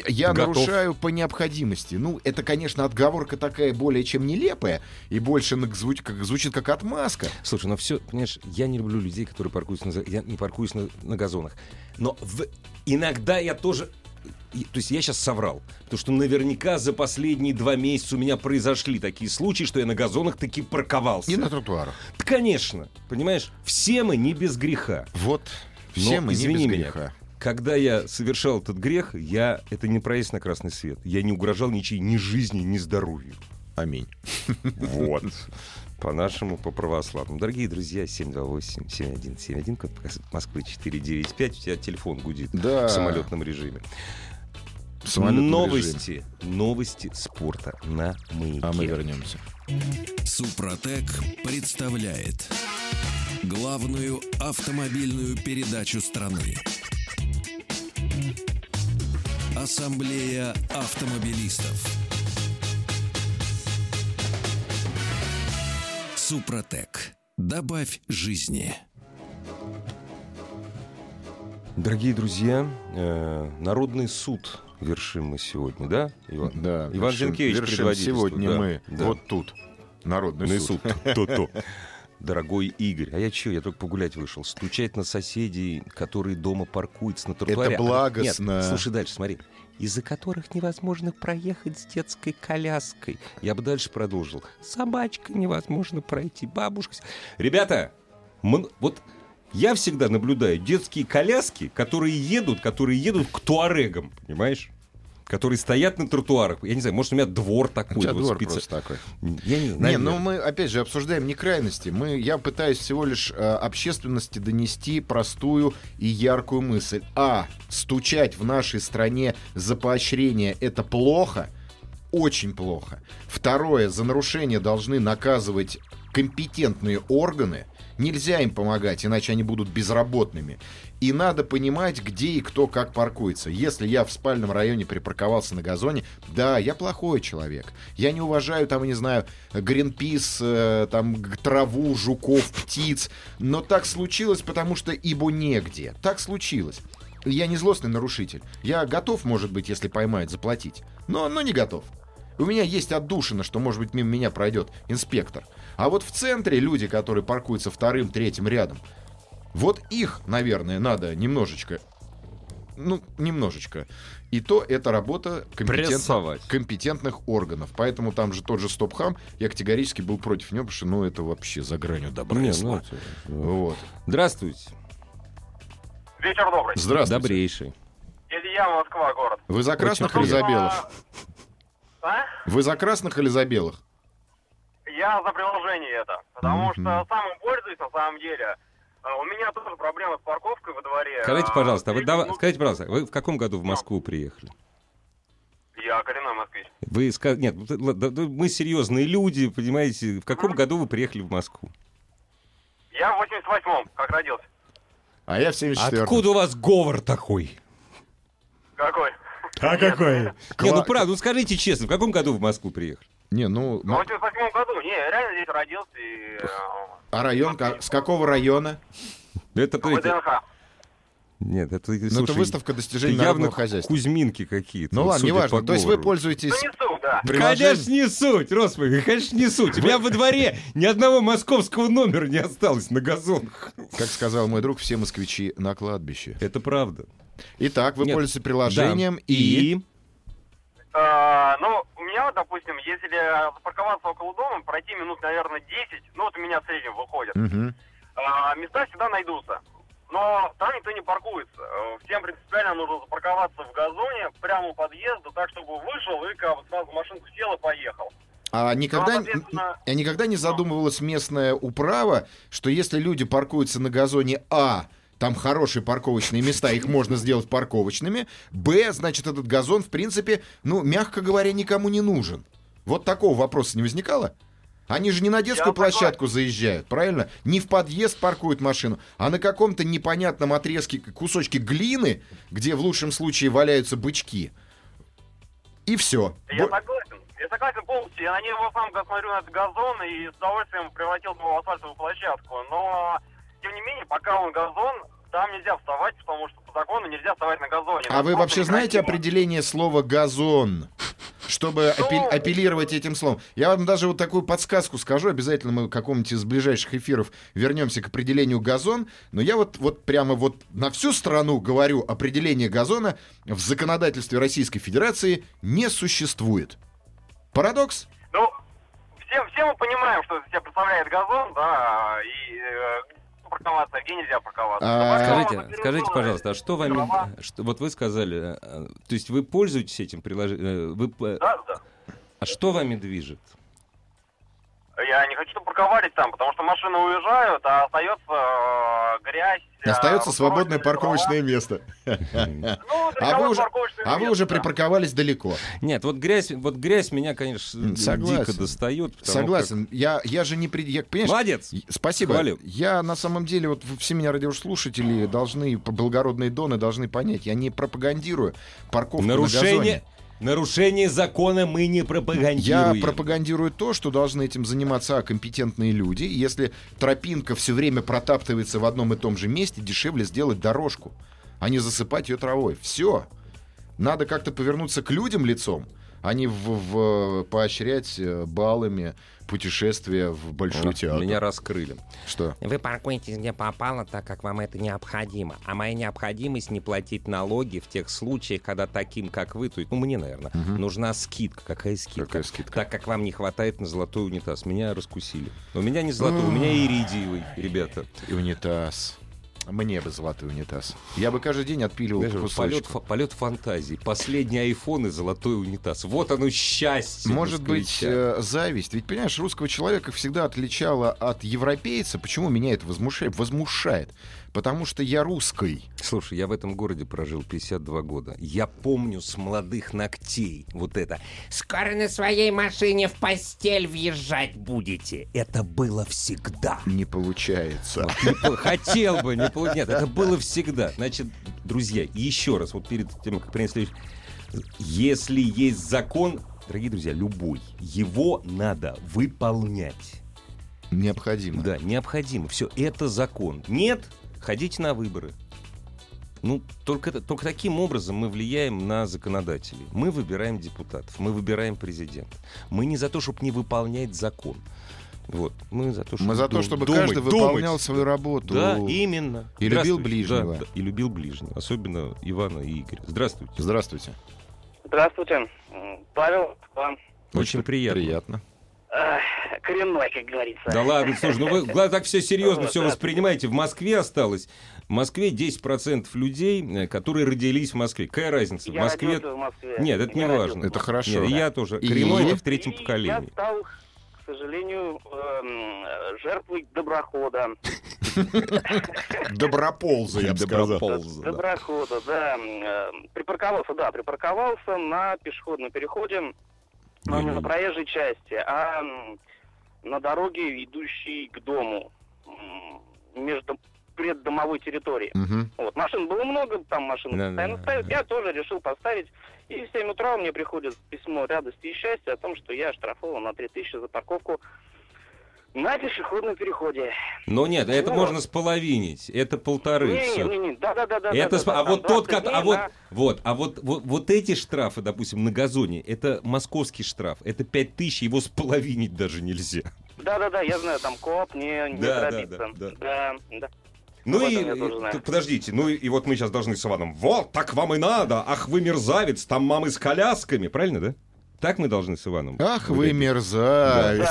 [SPEAKER 2] я
[SPEAKER 1] Готов.
[SPEAKER 2] нарушаю по необходимости. Ну, это, конечно, отговорка такая более чем нелепая и больше звучит как, звучит как отмазка.
[SPEAKER 1] Слушай, ну все, понимаешь, я не люблю людей, которые паркуются на... Я не паркуюсь на, на газонах. Но в- иногда я тоже то есть я сейчас соврал. Потому что наверняка за последние два месяца у меня произошли такие случаи, что я на газонах таки парковался.
[SPEAKER 2] И на тротуарах.
[SPEAKER 1] Да, конечно. Понимаешь, все мы не без греха.
[SPEAKER 2] Вот. Все
[SPEAKER 1] Но,
[SPEAKER 2] мы
[SPEAKER 1] извини
[SPEAKER 2] не без
[SPEAKER 1] меня,
[SPEAKER 2] греха.
[SPEAKER 1] Когда я совершал этот грех, я это не проезд на красный свет. Я не угрожал ничьей ни жизни, ни здоровью.
[SPEAKER 2] Аминь.
[SPEAKER 1] Вот. По-нашему, по православному. Дорогие друзья, 728-7171, код Москвы 495, у тебя телефон гудит
[SPEAKER 2] Да.
[SPEAKER 1] в самолетном режиме.
[SPEAKER 2] В самолетном
[SPEAKER 1] новости,
[SPEAKER 2] режиме.
[SPEAKER 1] новости спорта на маяке.
[SPEAKER 2] А мы вернемся.
[SPEAKER 4] Супротек представляет главную автомобильную передачу страны. Ассамблея автомобилистов. Супротек. Добавь жизни.
[SPEAKER 1] Дорогие друзья, э, Народный суд вершим мы сегодня, да, Иван?
[SPEAKER 2] Да.
[SPEAKER 1] Иван
[SPEAKER 2] вершим-
[SPEAKER 1] Зинкевич
[SPEAKER 2] вершим сегодня
[SPEAKER 1] да,
[SPEAKER 2] мы
[SPEAKER 1] да.
[SPEAKER 2] вот тут. Народный суд.
[SPEAKER 1] суд. То-то. Дорогой Игорь, а я что, я только погулять вышел. Стучать на соседей, которые дома паркуются на тротуаре.
[SPEAKER 2] Это
[SPEAKER 1] А,
[SPEAKER 2] благостно.
[SPEAKER 1] Нет, слушай дальше, смотри. Из-за которых невозможно проехать с детской коляской. Я бы дальше продолжил. Собачка невозможно пройти, бабушка... Ребята, м- вот я всегда наблюдаю детские коляски, которые едут, которые едут к туарегам, понимаешь? Которые стоят на тротуарах. Я не знаю, может, у меня двор такой.
[SPEAKER 2] У тебя
[SPEAKER 1] вот
[SPEAKER 2] двор
[SPEAKER 1] специ-
[SPEAKER 2] просто такой.
[SPEAKER 1] Я не,
[SPEAKER 2] Не,
[SPEAKER 1] наверное.
[SPEAKER 2] ну мы опять же обсуждаем не крайности. Мы, я пытаюсь всего лишь э, общественности донести простую и яркую мысль. А. Стучать в нашей стране за поощрение это плохо. Очень плохо. Второе. За нарушение должны наказывать компетентные органы. Нельзя им помогать, иначе они будут безработными. И надо понимать, где и кто как паркуется. Если я в спальном районе припарковался на газоне, да, я плохой человек. Я не уважаю, там, не знаю, Гринпис, э, там, траву, жуков, птиц. Но так случилось, потому что ибо негде. Так случилось. Я не злостный нарушитель. Я готов, может быть, если поймают, заплатить. Но, но не готов. У меня есть отдушина, что, может быть, мимо меня пройдет инспектор. А вот в центре люди, которые паркуются вторым, третьим рядом, вот их, наверное, надо немножечко... Ну, немножечко. И то это работа компетент-
[SPEAKER 1] Прессовать.
[SPEAKER 2] компетентных органов. Поэтому там же тот же Стопхам, я категорически был против него, потому что, ну, это вообще за гранью добра
[SPEAKER 1] Не, ну, это-
[SPEAKER 2] Вот.
[SPEAKER 1] Здравствуйте.
[SPEAKER 6] Вечер добрый.
[SPEAKER 2] Здравствуйте.
[SPEAKER 1] Добрейший.
[SPEAKER 6] Илья, Москва, город.
[SPEAKER 2] Вы за красных
[SPEAKER 1] Очень
[SPEAKER 2] или за белых?
[SPEAKER 6] А?
[SPEAKER 2] Вы за красных или за белых?
[SPEAKER 6] Я за приложение это. Потому
[SPEAKER 2] Мгм.
[SPEAKER 6] что сам им пользуюсь на самом деле. А, У меня тоже проблемы с парковкой во дворе.
[SPEAKER 1] Скажите,
[SPEAKER 6] А,
[SPEAKER 1] пожалуйста, а вы
[SPEAKER 6] минут-
[SPEAKER 1] скажите, пожалуйста, вы в каком году в Москву приехали?
[SPEAKER 6] Я коренной москвич.
[SPEAKER 1] Вы ска- Нет, мы серьезные люди, понимаете. В каком году вы приехали в Москву?
[SPEAKER 6] Я в 88-м, как родился.
[SPEAKER 2] А я в 74
[SPEAKER 1] Откуда у вас говор такой?
[SPEAKER 6] Какой?
[SPEAKER 1] А какой? Не, ну правда, ну скажите честно, в каком году в Москву приехали?
[SPEAKER 2] Не, ну...
[SPEAKER 6] В
[SPEAKER 2] м-
[SPEAKER 6] 88 году. Не, реально здесь родился и... э,
[SPEAKER 2] А район, с какого района?
[SPEAKER 1] Это,
[SPEAKER 6] ВДНХ.
[SPEAKER 1] Нет, это,
[SPEAKER 2] Ну, это
[SPEAKER 1] слушай,
[SPEAKER 2] выставка достижений
[SPEAKER 1] это явно
[SPEAKER 2] хозяйства.
[SPEAKER 1] Кузьминки какие-то.
[SPEAKER 2] Ну
[SPEAKER 1] вот,
[SPEAKER 2] ладно, неважно. То есть вы пользуетесь...
[SPEAKER 6] Ну, не суть, да.
[SPEAKER 2] приложением-
[SPEAKER 1] Конечно, не суть, Господи, конечно, не суть. У меня во дворе ни одного московского номера не осталось на газонах.
[SPEAKER 2] Как сказал мой друг, все москвичи на кладбище.
[SPEAKER 1] Это правда.
[SPEAKER 2] Итак, вы
[SPEAKER 1] Нет,
[SPEAKER 2] пользуетесь приложением
[SPEAKER 1] Да.
[SPEAKER 2] и...
[SPEAKER 6] А, ну, у меня, допустим, если запарковаться около дома, пройти минут, наверное, 10, ну, вот у меня в среднем выходит,
[SPEAKER 2] Мгм.
[SPEAKER 6] а, места всегда найдутся. Но там никто не паркуется. Э, Всем принципиально нужно запарковаться в газоне прямо у подъезда, так, чтобы вышел и как бы сразу в машинку сел и поехал.
[SPEAKER 2] А никогда,
[SPEAKER 6] Ну, соответственно-
[SPEAKER 2] а никогда не задумывалась местная управа, что если люди паркуются на газоне А, там хорошие парковочные места, их можно сделать парковочными, Б, значит, этот газон, в принципе, ну, мягко говоря, никому не нужен. Вот такого вопроса не возникало? Они же не на детскую
[SPEAKER 6] Я согласен.
[SPEAKER 2] площадку заезжают, правильно? Не в подъезд паркуют машину, а на каком-то непонятном отрезке кусочке глины, где в лучшем случае валяются бычки. И все.
[SPEAKER 6] Я согласен. Я согласен полностью. Я на него сам смотрю на этот газон и с удовольствием превратил его в асфальтовую площадку. Но, тем не менее, пока он газон, там нельзя вставать, потому что по закону нельзя вставать на газоне.
[SPEAKER 2] А вы вообще знаете
[SPEAKER 6] некрасиво.
[SPEAKER 2] определение слова газон? чтобы ну... апеллировать этим словом. Я вам даже вот такую подсказку скажу. Обязательно мы в каком-нибудь из ближайших эфиров вернемся к определению газон. Но я вот, вот прямо вот на всю страну говорю, определение газона в законодательстве Российской Федерации не существует. Парадокс?
[SPEAKER 7] Ну, все, все мы понимаем, что из себя представляет газон, да, и э, парковаться, где нельзя парковаться. А,
[SPEAKER 1] скажите, скажите, пожалуйста, а что вами... Что, вот вы сказали, э, то есть вы пользуетесь этим приложением? Вы, да, да. А что вами движет?
[SPEAKER 7] Я не хочу парковать там, потому что машины уезжают, а остается э, грязь.
[SPEAKER 2] Э, остается свободное парковочное место. Ну, а вы уже, а вы уже припарковались далеко.
[SPEAKER 1] Нет, вот грязь, вот грязь меня, конечно, Согласен. дико достает.
[SPEAKER 2] Согласен. Как... Я, я же не... Я,
[SPEAKER 1] понимаешь, Молодец.
[SPEAKER 2] Спасибо. Хвалю. Я на самом деле, вот все меня радиослушатели должны, благородные доны должны понять, я не пропагандирую парковку
[SPEAKER 1] Нарушение... на газоне. Нарушение закона мы не пропагандируем.
[SPEAKER 2] Я пропагандирую то, что должны этим заниматься компетентные люди. Если тропинка все время протаптывается в одном и том же месте, дешевле сделать дорожку, а не засыпать ее травой. Все. Надо как-то повернуться к людям лицом, а не в, в, поощрять э, баллами путешествие в Большой вот, театр.
[SPEAKER 1] Меня раскрыли.
[SPEAKER 2] Что?
[SPEAKER 8] Вы паркуетесь где попало, так как вам это необходимо. А моя необходимость не платить налоги в тех случаях, когда таким, как вы, то есть, ну, мне, наверное, угу. нужна скидка. Какая скидка?
[SPEAKER 2] Какая скидка?
[SPEAKER 8] Так как вам не хватает на золотой унитаз. Меня раскусили. У меня не золотой, у меня иридиевый, ребята.
[SPEAKER 2] И унитаз. Мне бы золотой унитаз. Я бы каждый день отпиливал Знаешь,
[SPEAKER 1] полет, полет фантазии. Последний айфон и золотой унитаз. Вот оно счастье.
[SPEAKER 2] Может быть, э, зависть. Ведь, понимаешь, русского человека всегда отличало от европейца. Почему меня это возмущает? Возмущает потому что я русский.
[SPEAKER 1] Слушай, я в этом городе прожил 52 года. Я помню с молодых ногтей вот это.
[SPEAKER 8] «Скоро на своей машине в постель въезжать будете». Это было всегда.
[SPEAKER 2] Не получается.
[SPEAKER 1] Вот, хотел бы, не Нет, это было всегда. Значит, друзья, еще раз, вот перед тем, как принесли... Если есть закон, дорогие друзья, любой, его надо выполнять.
[SPEAKER 2] Необходимо.
[SPEAKER 1] Да, необходимо. Все, это закон. Нет, ходите на выборы. Ну, только, только таким образом мы влияем на законодателей. Мы выбираем депутатов, мы выбираем президента. Мы не за то, чтобы не выполнять закон. Вот. Мы за то, чтобы,
[SPEAKER 2] мы за то, чтобы думать, каждый думать. выполнял свою работу.
[SPEAKER 1] Да, именно.
[SPEAKER 2] И любил ближнего. Да,
[SPEAKER 1] да, и любил ближнего. Особенно Ивана и Игоря. Здравствуйте.
[SPEAKER 2] Здравствуйте.
[SPEAKER 7] Здравствуйте. Павел, вам.
[SPEAKER 1] Очень приятно.
[SPEAKER 2] Приятно
[SPEAKER 7] коренной, как говорится.
[SPEAKER 1] Да ладно, слушай, ну вы так все серьезно все воспринимаете. В Москве осталось. В Москве 10% людей, э, которые родились в Москве. Какая разница? В Москве...
[SPEAKER 7] в Москве.
[SPEAKER 1] Нет, это не важно.
[SPEAKER 2] Это хорошо. Нет,
[SPEAKER 1] я тоже. Коренной это в третьем поколении.
[SPEAKER 7] Я стал, к сожалению, эм, жертвой доброхода.
[SPEAKER 2] Доброполза, я бы сказал.
[SPEAKER 7] Доброхода, да. Эм, припарковался, да, припарковался на пешеходном переходе но не на проезжей части, а на дороге, идущей к дому, между преддомовой территории.
[SPEAKER 2] Угу.
[SPEAKER 7] Вот, машин было много, там машины да, постоянно да, ставят. Да. Я тоже решил поставить. И в 7 утра мне приходит письмо радости и счастья о том, что я оштрафован на 3000 за парковку на пешеходном переходе.
[SPEAKER 1] Но нет, это ну, можно споловинить. Это полторы. Не,
[SPEAKER 7] все. не, не, да, да, да, да.
[SPEAKER 1] Это,
[SPEAKER 7] да, да,
[SPEAKER 1] а вот тот, как, а вот, вот, а вот, вот, вот эти штрафы, допустим, на газоне, это московский штраф, это пять тысяч, его споловинить даже нельзя.
[SPEAKER 7] Да, да, да, я знаю, там коп не, не да, пробиться. Да, да, да. да, да.
[SPEAKER 1] Ну и, подождите, ну и, и вот мы сейчас должны с Иваном, вот, так вам и надо, ах вы мерзавец, там мамы с колясками, правильно, да? Так мы должны с Иваном.
[SPEAKER 2] Ах вы мерзавец.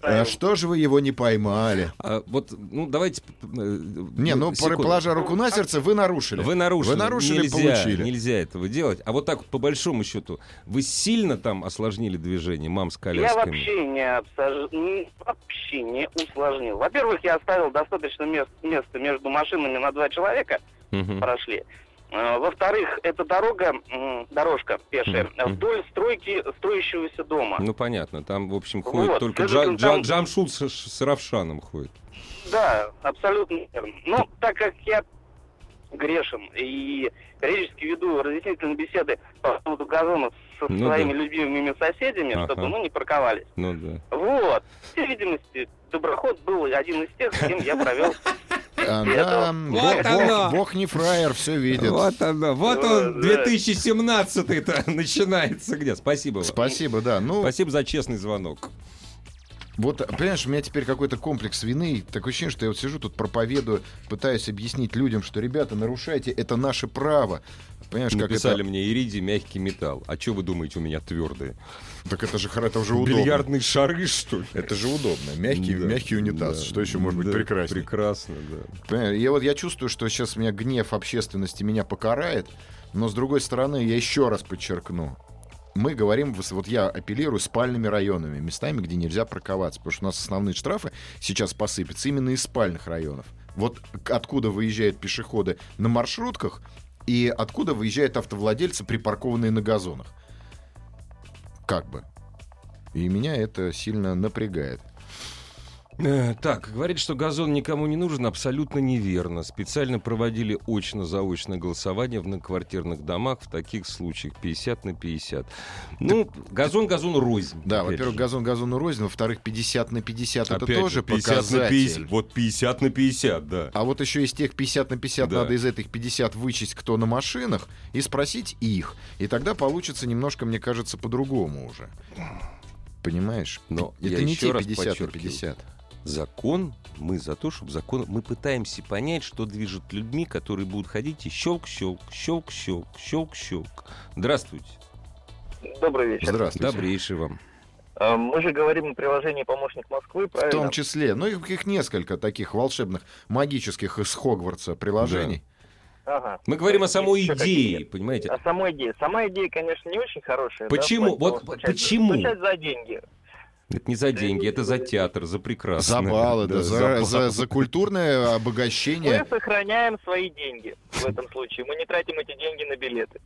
[SPEAKER 2] А что же вы его не поймали?
[SPEAKER 1] А, вот, ну давайте... Э,
[SPEAKER 2] не, ну, положа руку на сердце, вы нарушили.
[SPEAKER 1] Вы нарушили.
[SPEAKER 2] Вы нарушили, получили.
[SPEAKER 1] Нельзя этого делать. А вот так по большому счету, вы сильно там осложнили движение, мам с колясками?
[SPEAKER 7] Я вообще не, обсож... вообще не усложнил. Во-первых, я оставил достаточно мест, места между машинами на два человека, угу. прошли. Э, во-вторых, это дорога, дорожка пешая, mm-hmm. вдоль стройки строящегося дома.
[SPEAKER 1] Ну, понятно. Там, в общем, ходит вот, только Джа- там... Джа- Джамшут с, с Равшаном ходит.
[SPEAKER 7] Да, абсолютно верно. Но так как я грешен и периодически веду разъяснительные беседы по поводу газонов со ну, своими да. любимыми соседями, ага. чтобы ну, не парковались.
[SPEAKER 1] Ну да.
[SPEAKER 7] Вот. По всей видимости, доброход был один из тех, с кем я провел
[SPEAKER 2] А, да, вот бог, оно. бог не фраер, все видит.
[SPEAKER 1] Вот оно. Вот он, 2017-й-то начинается где. Спасибо вам.
[SPEAKER 2] Спасибо, да.
[SPEAKER 1] Ну, Спасибо за честный звонок.
[SPEAKER 2] Вот, понимаешь, у меня теперь какой-то комплекс вины. Такое ощущение, что я вот сижу тут проповедую, пытаюсь объяснить людям, что, ребята, нарушайте, это наше право.
[SPEAKER 1] Понимаешь, Написали как это... мне иридий, мягкий металл. А что вы думаете, у меня твердые?
[SPEAKER 2] Так это же, это уже удобно.
[SPEAKER 1] Бильярдные шары, что ли?
[SPEAKER 2] Это же удобно. Мягкий, да, мягкий унитаз. Да, что еще может быть да, прекраснее?
[SPEAKER 1] Прекрасно, да.
[SPEAKER 2] Я вот я чувствую, что сейчас меня гнев общественности меня покарает, но с другой стороны, я еще раз подчеркну, мы говорим, вот я апеллирую спальными районами, местами, где нельзя парковаться, потому что у нас основные штрафы сейчас посыпятся именно из спальных районов. Вот откуда выезжают пешеходы на маршрутках и откуда выезжают автовладельцы, припаркованные на газонах. Как бы. И меня это сильно напрягает.
[SPEAKER 1] Э, так, говорит, что газон никому не нужен, абсолютно неверно. Специально проводили очно-заочное голосование в многоквартирных домах в таких случаях 50 на 50. Ну, газон газон рознь.
[SPEAKER 2] Да, во-первых, газон газону рознь, во-вторых, 50 на 50 опять это тоже 50 показатель. На 50,
[SPEAKER 1] вот 50 на 50, да.
[SPEAKER 2] А вот еще из тех 50 на 50 да. надо из этих 50 вычесть, кто на машинах, и спросить их. И тогда получится немножко, мне кажется, по-другому уже. Понимаешь?
[SPEAKER 1] Но это не те 50 на 50 закон, мы за то, чтобы закон... Мы пытаемся понять, что движет людьми, которые будут ходить и щелк-щелк, щелк-щелк, щелк-щелк. Здравствуйте.
[SPEAKER 9] Добрый вечер.
[SPEAKER 1] Здравствуйте. Добрейший вам.
[SPEAKER 9] А, мы же говорим о приложении «Помощник Москвы», правильно?
[SPEAKER 2] В том числе. Ну, их, их несколько таких волшебных, магических из Хогвартса приложений.
[SPEAKER 1] Да. Ага. Мы говорим о самой идее, понимаете?
[SPEAKER 9] О самой идее. Сама идея, конечно, не очень хорошая.
[SPEAKER 1] Почему? Да, вот почему?
[SPEAKER 9] За деньги.
[SPEAKER 1] Это не за деньги, это за театр, за прекрасное.
[SPEAKER 2] За баллы, да, за, за, за культурное обогащение.
[SPEAKER 9] Мы сохраняем свои деньги в этом случае. Мы не тратим эти деньги на билеты.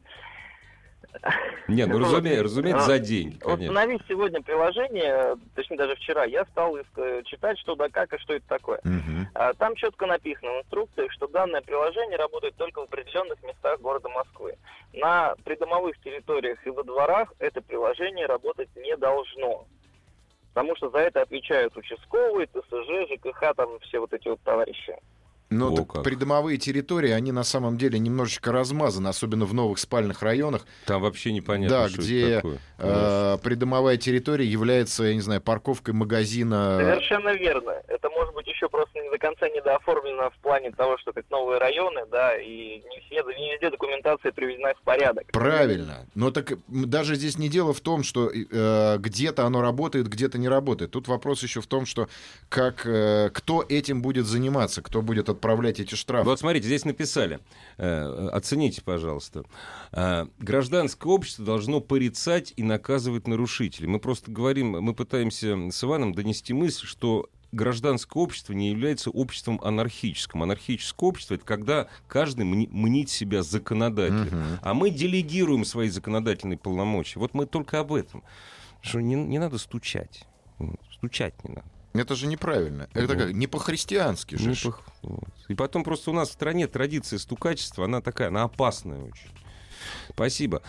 [SPEAKER 1] Не, ну разумеется, разумеется, за деньги, конечно.
[SPEAKER 9] Установив сегодня приложение, точнее даже вчера, я стал читать, что да как и что это такое. Угу. Там четко написано в инструкциях, что данное приложение работает только в определенных местах города Москвы. На придомовых территориях и во дворах это приложение работать не должно. Потому что за это отвечают участковые, ТСЖ, ЖКХ, там все вот эти вот товарищи.
[SPEAKER 2] Но О, так как. придомовые территории, они на самом деле немножечко размазаны, особенно в новых спальных районах.
[SPEAKER 1] Там вообще непонятно,
[SPEAKER 2] да, что где это такое. Э, придомовая территория является, я не знаю, парковкой магазина.
[SPEAKER 9] Совершенно верно. Это может быть еще просто не до конца недооформлено в плане того, что это новые районы, да, и не, все, не везде документация приведена в порядок.
[SPEAKER 2] Правильно. Но так даже здесь не дело в том, что э, где-то оно работает, где-то не работает. Тут вопрос еще в том, что как, э, кто этим будет заниматься, кто будет отправлять эти штрафы.
[SPEAKER 1] Вот смотрите, здесь написали, э, оцените, пожалуйста. Э, гражданское общество должно порицать и наказывать нарушителей. Мы просто говорим, мы пытаемся с Иваном донести мысль, что гражданское общество не является обществом анархическим. Анархическое общество это когда каждый мнит себя законодателем. Угу. А мы делегируем свои законодательные полномочия. Вот мы только об этом. Что не, не надо стучать. Стучать не надо.
[SPEAKER 2] Это же неправильно. Это как, не по-христиански же. Не по...
[SPEAKER 1] И потом просто у нас в стране традиция стукачества, она такая, она опасная очень. Спасибо.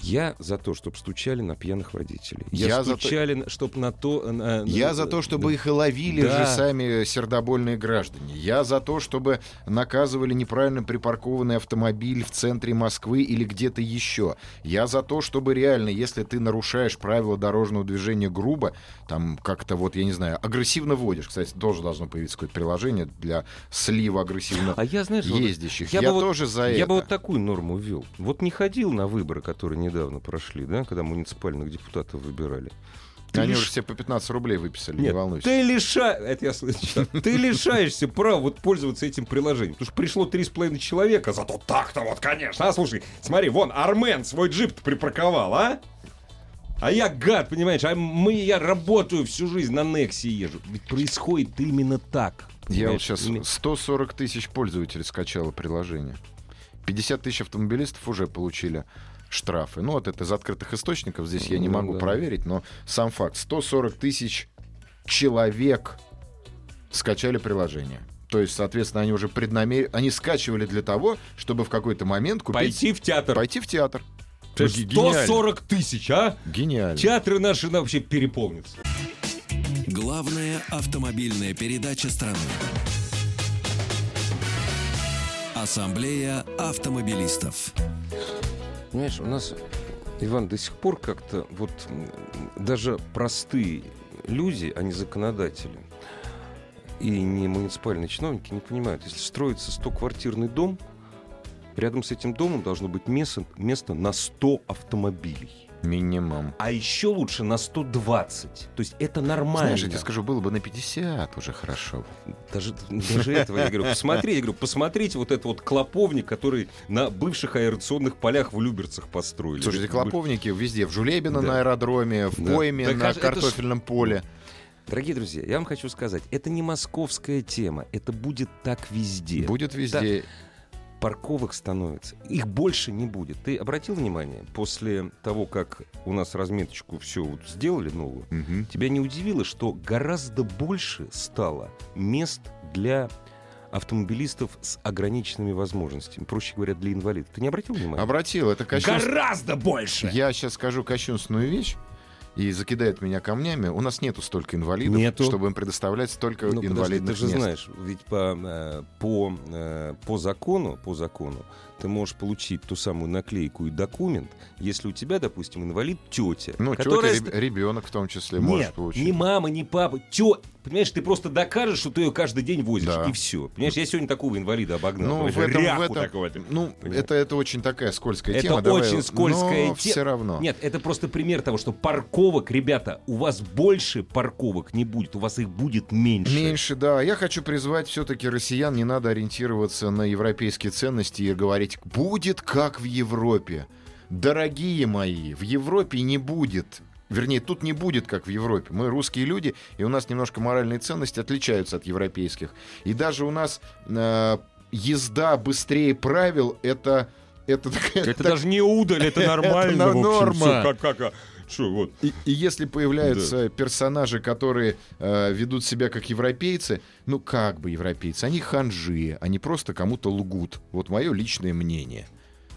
[SPEAKER 1] Я за то, чтобы стучали на пьяных водителей. Я, я стучали, то... чтобы на то... На,
[SPEAKER 2] я на... за то, чтобы да. их и ловили да. же сами сердобольные граждане. Я за то, чтобы наказывали неправильно припаркованный автомобиль в центре Москвы или где-то еще. Я за то, чтобы реально, если ты нарушаешь правила дорожного движения грубо, там как-то вот, я не знаю, агрессивно водишь. Кстати, тоже должно появиться какое-то приложение для слива агрессивно а я, знаешь, ездящих. Я, я
[SPEAKER 1] бы
[SPEAKER 2] тоже
[SPEAKER 1] вот,
[SPEAKER 2] за я
[SPEAKER 1] это. Я бы вот такую норму ввел. Вот не ходил на выборы, которые недавно прошли, да, когда муниципальных депутатов выбирали.
[SPEAKER 2] Ты Они лиш... уже все по 15 рублей выписали,
[SPEAKER 1] Нет,
[SPEAKER 2] не волнуйся.
[SPEAKER 1] Ты, лиша... Это я слышал. ты лишаешься права вот пользоваться этим приложением. Потому что пришло 3,5 человека, зато так-то вот, конечно. А, слушай, смотри, вон, Армен свой джип припарковал, а? А я гад, понимаешь, а мы, я работаю всю жизнь на Нексе езжу. Ведь происходит именно так.
[SPEAKER 2] Я вот сейчас 140 тысяч пользователей скачало приложение. 50 тысяч автомобилистов уже получили штрафы. Ну, вот это из открытых источников, здесь я не ну могу да. проверить, но сам факт. 140 тысяч человек скачали приложение. То есть, соответственно, они уже преднамер... Они скачивали для того, чтобы в какой-то момент купить...
[SPEAKER 1] Пойти в театр.
[SPEAKER 2] Пойти в театр.
[SPEAKER 1] То есть 140 тысяч, а?
[SPEAKER 2] Гениально.
[SPEAKER 1] Театры наши вообще переполнятся.
[SPEAKER 4] Главная автомобильная передача страны. Ассамблея автомобилистов.
[SPEAKER 1] Понимаешь, у нас, Иван, до сих пор как-то вот даже простые люди, а не законодатели, и не муниципальные чиновники не понимают, если строится 100-квартирный дом, рядом с этим домом должно быть место, место на 100 автомобилей.
[SPEAKER 2] Минимум.
[SPEAKER 1] А еще лучше на 120. То есть это нормально.
[SPEAKER 2] Знаешь, я тебе скажу, было бы на 50 уже хорошо.
[SPEAKER 1] Даже, даже этого я говорю. Посмотрите, говорю, посмотрите вот этот вот клоповник, который на бывших аэрационных полях в Люберцах построили.
[SPEAKER 2] Слушайте, клоповники везде. В Жулебино да. на аэродроме, в да. Пойме, так, на картофельном ж... поле.
[SPEAKER 1] Дорогие друзья, я вам хочу сказать, это не московская тема, это будет так везде.
[SPEAKER 2] Будет везде.
[SPEAKER 1] Да парковок становится. Их больше не будет. Ты обратил внимание, после того, как у нас разметочку все вот сделали новую, угу. тебя не удивило, что гораздо больше стало мест для автомобилистов с ограниченными возможностями. Проще говоря, для инвалидов. Ты не обратил внимания?
[SPEAKER 2] Обратил. Это кощунство...
[SPEAKER 1] Гораздо больше!
[SPEAKER 2] Я сейчас скажу кощунственную вещь и закидает меня камнями, у нас нету столько инвалидов, нету. чтобы им предоставлять столько ну, инвалидных
[SPEAKER 1] подожди, ты же знаешь, ведь по, э, по, э, по закону, по закону ты можешь получить ту самую наклейку и документ, если у тебя, допустим, инвалид тетя.
[SPEAKER 2] Ну, которая... тетя, ребенок в том числе Нет, может получить.
[SPEAKER 1] не мама, не папа, тетя. Понимаешь, ты просто докажешь, что ты ее каждый день возишь, да. и все. Понимаешь, я сегодня такого инвалида обогнал.
[SPEAKER 2] Ну, в этом, в этом, такого, ну это, это очень такая скользкая
[SPEAKER 1] это
[SPEAKER 2] тема.
[SPEAKER 1] Это очень скользкая тема.
[SPEAKER 2] все равно.
[SPEAKER 1] Нет, это просто пример того, что парковок, ребята, у вас больше парковок не будет, у вас их будет меньше.
[SPEAKER 2] Меньше, да. Я хочу призвать все-таки россиян, не надо ориентироваться на европейские ценности и говорить, будет как в Европе. Дорогие мои, в Европе не будет Вернее, тут не будет, как в Европе. Мы русские люди, и у нас немножко моральные ценности отличаются от европейских. И даже у нас э, езда быстрее правил это это,
[SPEAKER 1] это так, даже не удаль, это нормально.
[SPEAKER 2] Это норма.
[SPEAKER 1] Как, как, как,
[SPEAKER 2] что, вот. и, и если появляются да. персонажи, которые э, ведут себя как европейцы, ну как бы европейцы, они ханжи, они просто кому-то лгут. Вот мое личное мнение.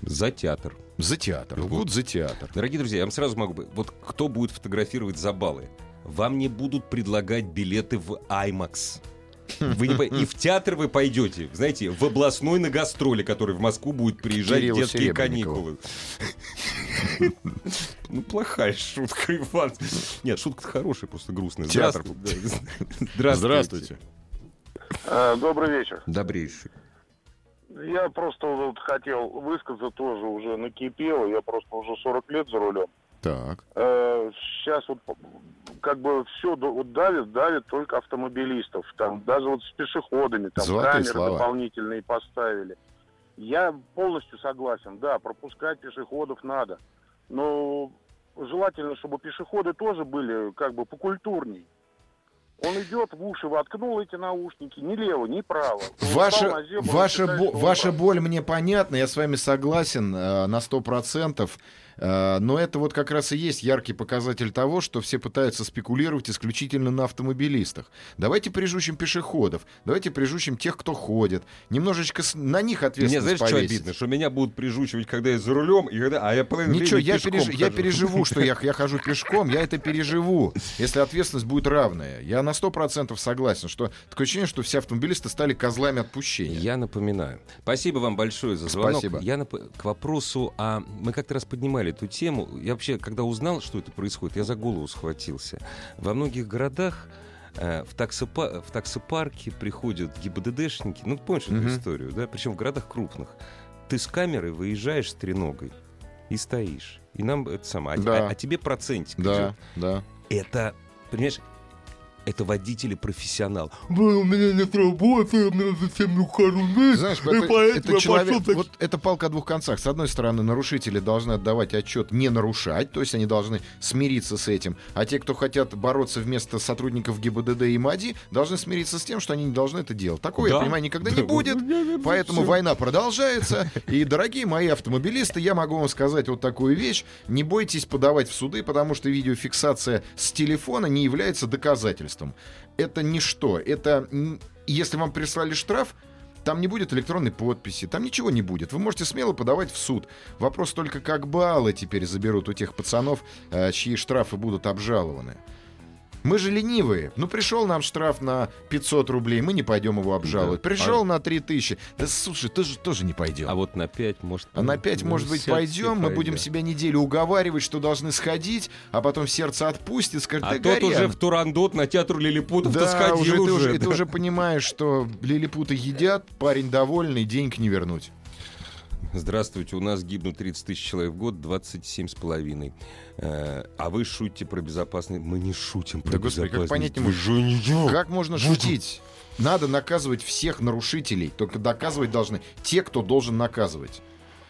[SPEAKER 1] За театр.
[SPEAKER 2] За театр. Лгут за театр.
[SPEAKER 1] Дорогие друзья, я вам сразу могу... Вот кто будет фотографировать за баллы? Вам не будут предлагать билеты в IMAX. Вы не по... И в театр вы пойдете, знаете, в областной на гастроли, который в Москву будет приезжать Кирилл детские каникулы. Ну, плохая шутка, Иван. Нет, шутка хорошая, просто грустная.
[SPEAKER 2] Театр.
[SPEAKER 1] Здравствуйте. Здравствуйте.
[SPEAKER 10] А, добрый вечер.
[SPEAKER 1] Добрейший.
[SPEAKER 10] Я просто вот хотел высказаться тоже уже накипело. Я просто уже 40 лет за рулем.
[SPEAKER 2] Так.
[SPEAKER 10] Э, сейчас вот как бы все вот давит, давит только автомобилистов. Там даже вот с пешеходами, там
[SPEAKER 2] Золотые
[SPEAKER 10] камеры
[SPEAKER 2] слова.
[SPEAKER 10] дополнительные поставили. Я полностью согласен, да, пропускать пешеходов надо. Но желательно, чтобы пешеходы тоже были как бы покультурней. Он идет, в уши воткнул эти наушники, ни лево, ни право.
[SPEAKER 2] Ваша, землю, ваша, бо, ваша боль мне понятна, я с вами согласен э, на сто процентов. Э, но это вот как раз и есть яркий показатель того, что все пытаются спекулировать исключительно на автомобилистах. Давайте прижучим пешеходов, давайте прижучим тех, кто ходит. Немножечко на них ответственность
[SPEAKER 1] Мне знаешь,
[SPEAKER 2] повесить.
[SPEAKER 1] что обидно? Что меня будут прижучивать, когда я за рулем, и когда... а я половину
[SPEAKER 2] Ничего, я, переж... я переживу, что я, я хожу пешком, я это переживу, если ответственность будет равная. Я на сто процентов согласен, что такое ощущение, что все автомобилисты стали козлами отпущения.
[SPEAKER 1] Я напоминаю. Спасибо вам большое за звонок.
[SPEAKER 2] Спасибо.
[SPEAKER 1] Я нап... К вопросу, а мы как-то раз поднимали поднимали эту тему. Я вообще, когда узнал, что это происходит, я за голову схватился. Во многих городах э, в, таксопа- в таксопарке приходят ГИБДДшники. Ну, помнишь mm-hmm. эту историю, да? Причем в городах крупных. Ты с камерой выезжаешь с треногой и стоишь. И нам это самое.
[SPEAKER 2] Да.
[SPEAKER 1] А, а тебе процентик
[SPEAKER 2] Да,
[SPEAKER 1] идет.
[SPEAKER 2] да.
[SPEAKER 1] Это, понимаешь, это водители-профессионал.
[SPEAKER 2] У меня нет работы, у меня совсем ухожу Знаешь, это, это, человек, пошел... вот это палка о двух концах. С одной стороны, нарушители должны отдавать отчет не нарушать, то есть они должны смириться с этим. А те, кто хотят бороться вместо сотрудников ГИБДД и МАДИ, должны смириться с тем, что они не должны это делать. Такое, да? я понимаю, никогда да. не будет. Поэтому Все. война продолжается. И, дорогие мои автомобилисты, я могу вам сказать вот такую вещь. Не бойтесь подавать в суды, потому что видеофиксация с телефона не является доказательством устройством. Это ничто. Это если вам прислали штраф, там не будет электронной подписи, там ничего не будет. Вы можете смело подавать в суд. Вопрос только, как баллы теперь заберут у тех пацанов, э, чьи штрафы будут обжалованы. Мы же ленивые. Ну, пришел нам штраф на 500 рублей, мы не пойдем его обжаловать. Да. Пришел а... на 3000. Да, слушай, тоже, тоже не пойдем.
[SPEAKER 1] А вот на 5, может...
[SPEAKER 2] А на 5, ну, может быть, пойдем, мы будем себя неделю уговаривать, что должны сходить, а потом сердце отпустит, скажет,
[SPEAKER 1] а да тот уже в Турандот на театр Лилипутов да, сходил
[SPEAKER 2] уже.
[SPEAKER 1] Ты уже,
[SPEAKER 2] да. ты уже понимаешь, что Лилипуты едят, парень довольный, денег не вернуть.
[SPEAKER 1] Здравствуйте, у нас гибнут 30 тысяч человек в год, 27 с половиной. Э, а вы шутите про безопасность? Мы не шутим про да, господи,
[SPEAKER 2] как понять не можешь? Как можно шутить? Надо наказывать всех нарушителей, только доказывать должны те, кто должен наказывать.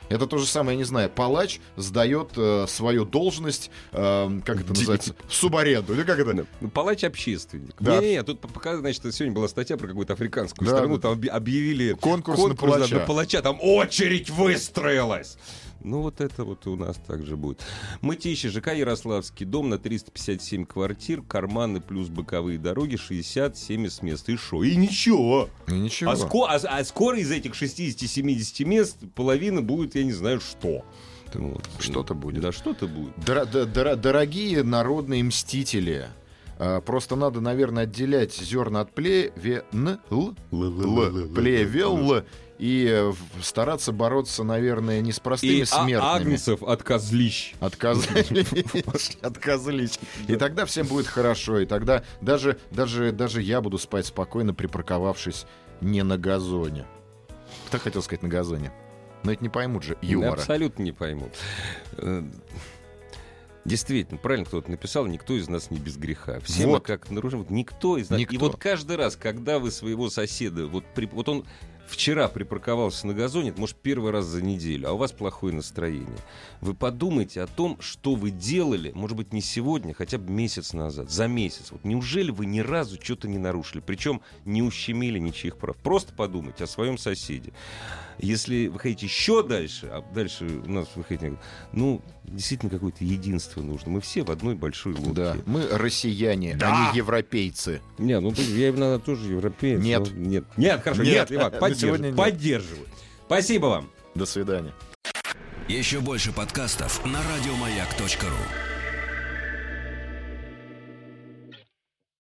[SPEAKER 2] Это то же самое, я не знаю, палач сдает э, свою должность, э, как это называется, в субаренду, или как это?
[SPEAKER 1] Ну, палач общественник. Да. Не, не, тут пока, значит, сегодня была статья про какую-то африканскую да, страну, там объявили
[SPEAKER 2] конкурс, конкурс на, палача.
[SPEAKER 1] на палача, там очередь выстроилась. Ну, вот это вот у нас также будет. Мытищи, ЖК Ярославский, дом на 357 квартир, карманы плюс боковые дороги, 60-70 мест. И что? И ничего.
[SPEAKER 2] И ничего.
[SPEAKER 1] А, ско- а, а скоро из этих 60-70 мест половина будет, я не знаю, что.
[SPEAKER 2] Вот. Что-то будет.
[SPEAKER 1] Да, что-то будет.
[SPEAKER 2] Дор- дор- дорогие народные мстители. А, просто надо, наверное, отделять зерна от плевел, плевел и э, стараться бороться, наверное, не с простыми и смертными. А
[SPEAKER 1] агнцев от козлищ.
[SPEAKER 2] От козлищ. От козлищ. И тогда всем будет хорошо. И тогда даже, даже, даже я буду спать спокойно, припарковавшись не на газоне. Кто хотел сказать на газоне? Но это не поймут же юмора.
[SPEAKER 1] Абсолютно не поймут. Действительно, правильно кто-то написал, никто из нас не без греха. Все вот. мы как нарушим. Никто из нас. Никто. И вот каждый раз, когда вы своего соседа, вот, при, вот он вчера припарковался на газоне, это, может, первый раз за неделю, а у вас плохое настроение. Вы подумайте о том, что вы делали, может быть, не сегодня, хотя бы месяц назад, за месяц. Вот неужели вы ни разу что-то не нарушили, причем не ущемили ничьих прав? Просто подумайте о своем соседе. Если вы хотите еще дальше, а дальше у нас вы хотите, ну, действительно какое-то единство нужно. Мы все в одной большой лодке. Да,
[SPEAKER 2] мы россияне, да. а не европейцы.
[SPEAKER 1] Не, ну я, наверное, тоже европеец.
[SPEAKER 2] Нет.
[SPEAKER 1] нет. Нет, хорошо, нет, нет Иван, поддерживаю. Поддерживаю. Спасибо вам.
[SPEAKER 2] До свидания.
[SPEAKER 4] Еще больше подкастов на радиомаяк.ру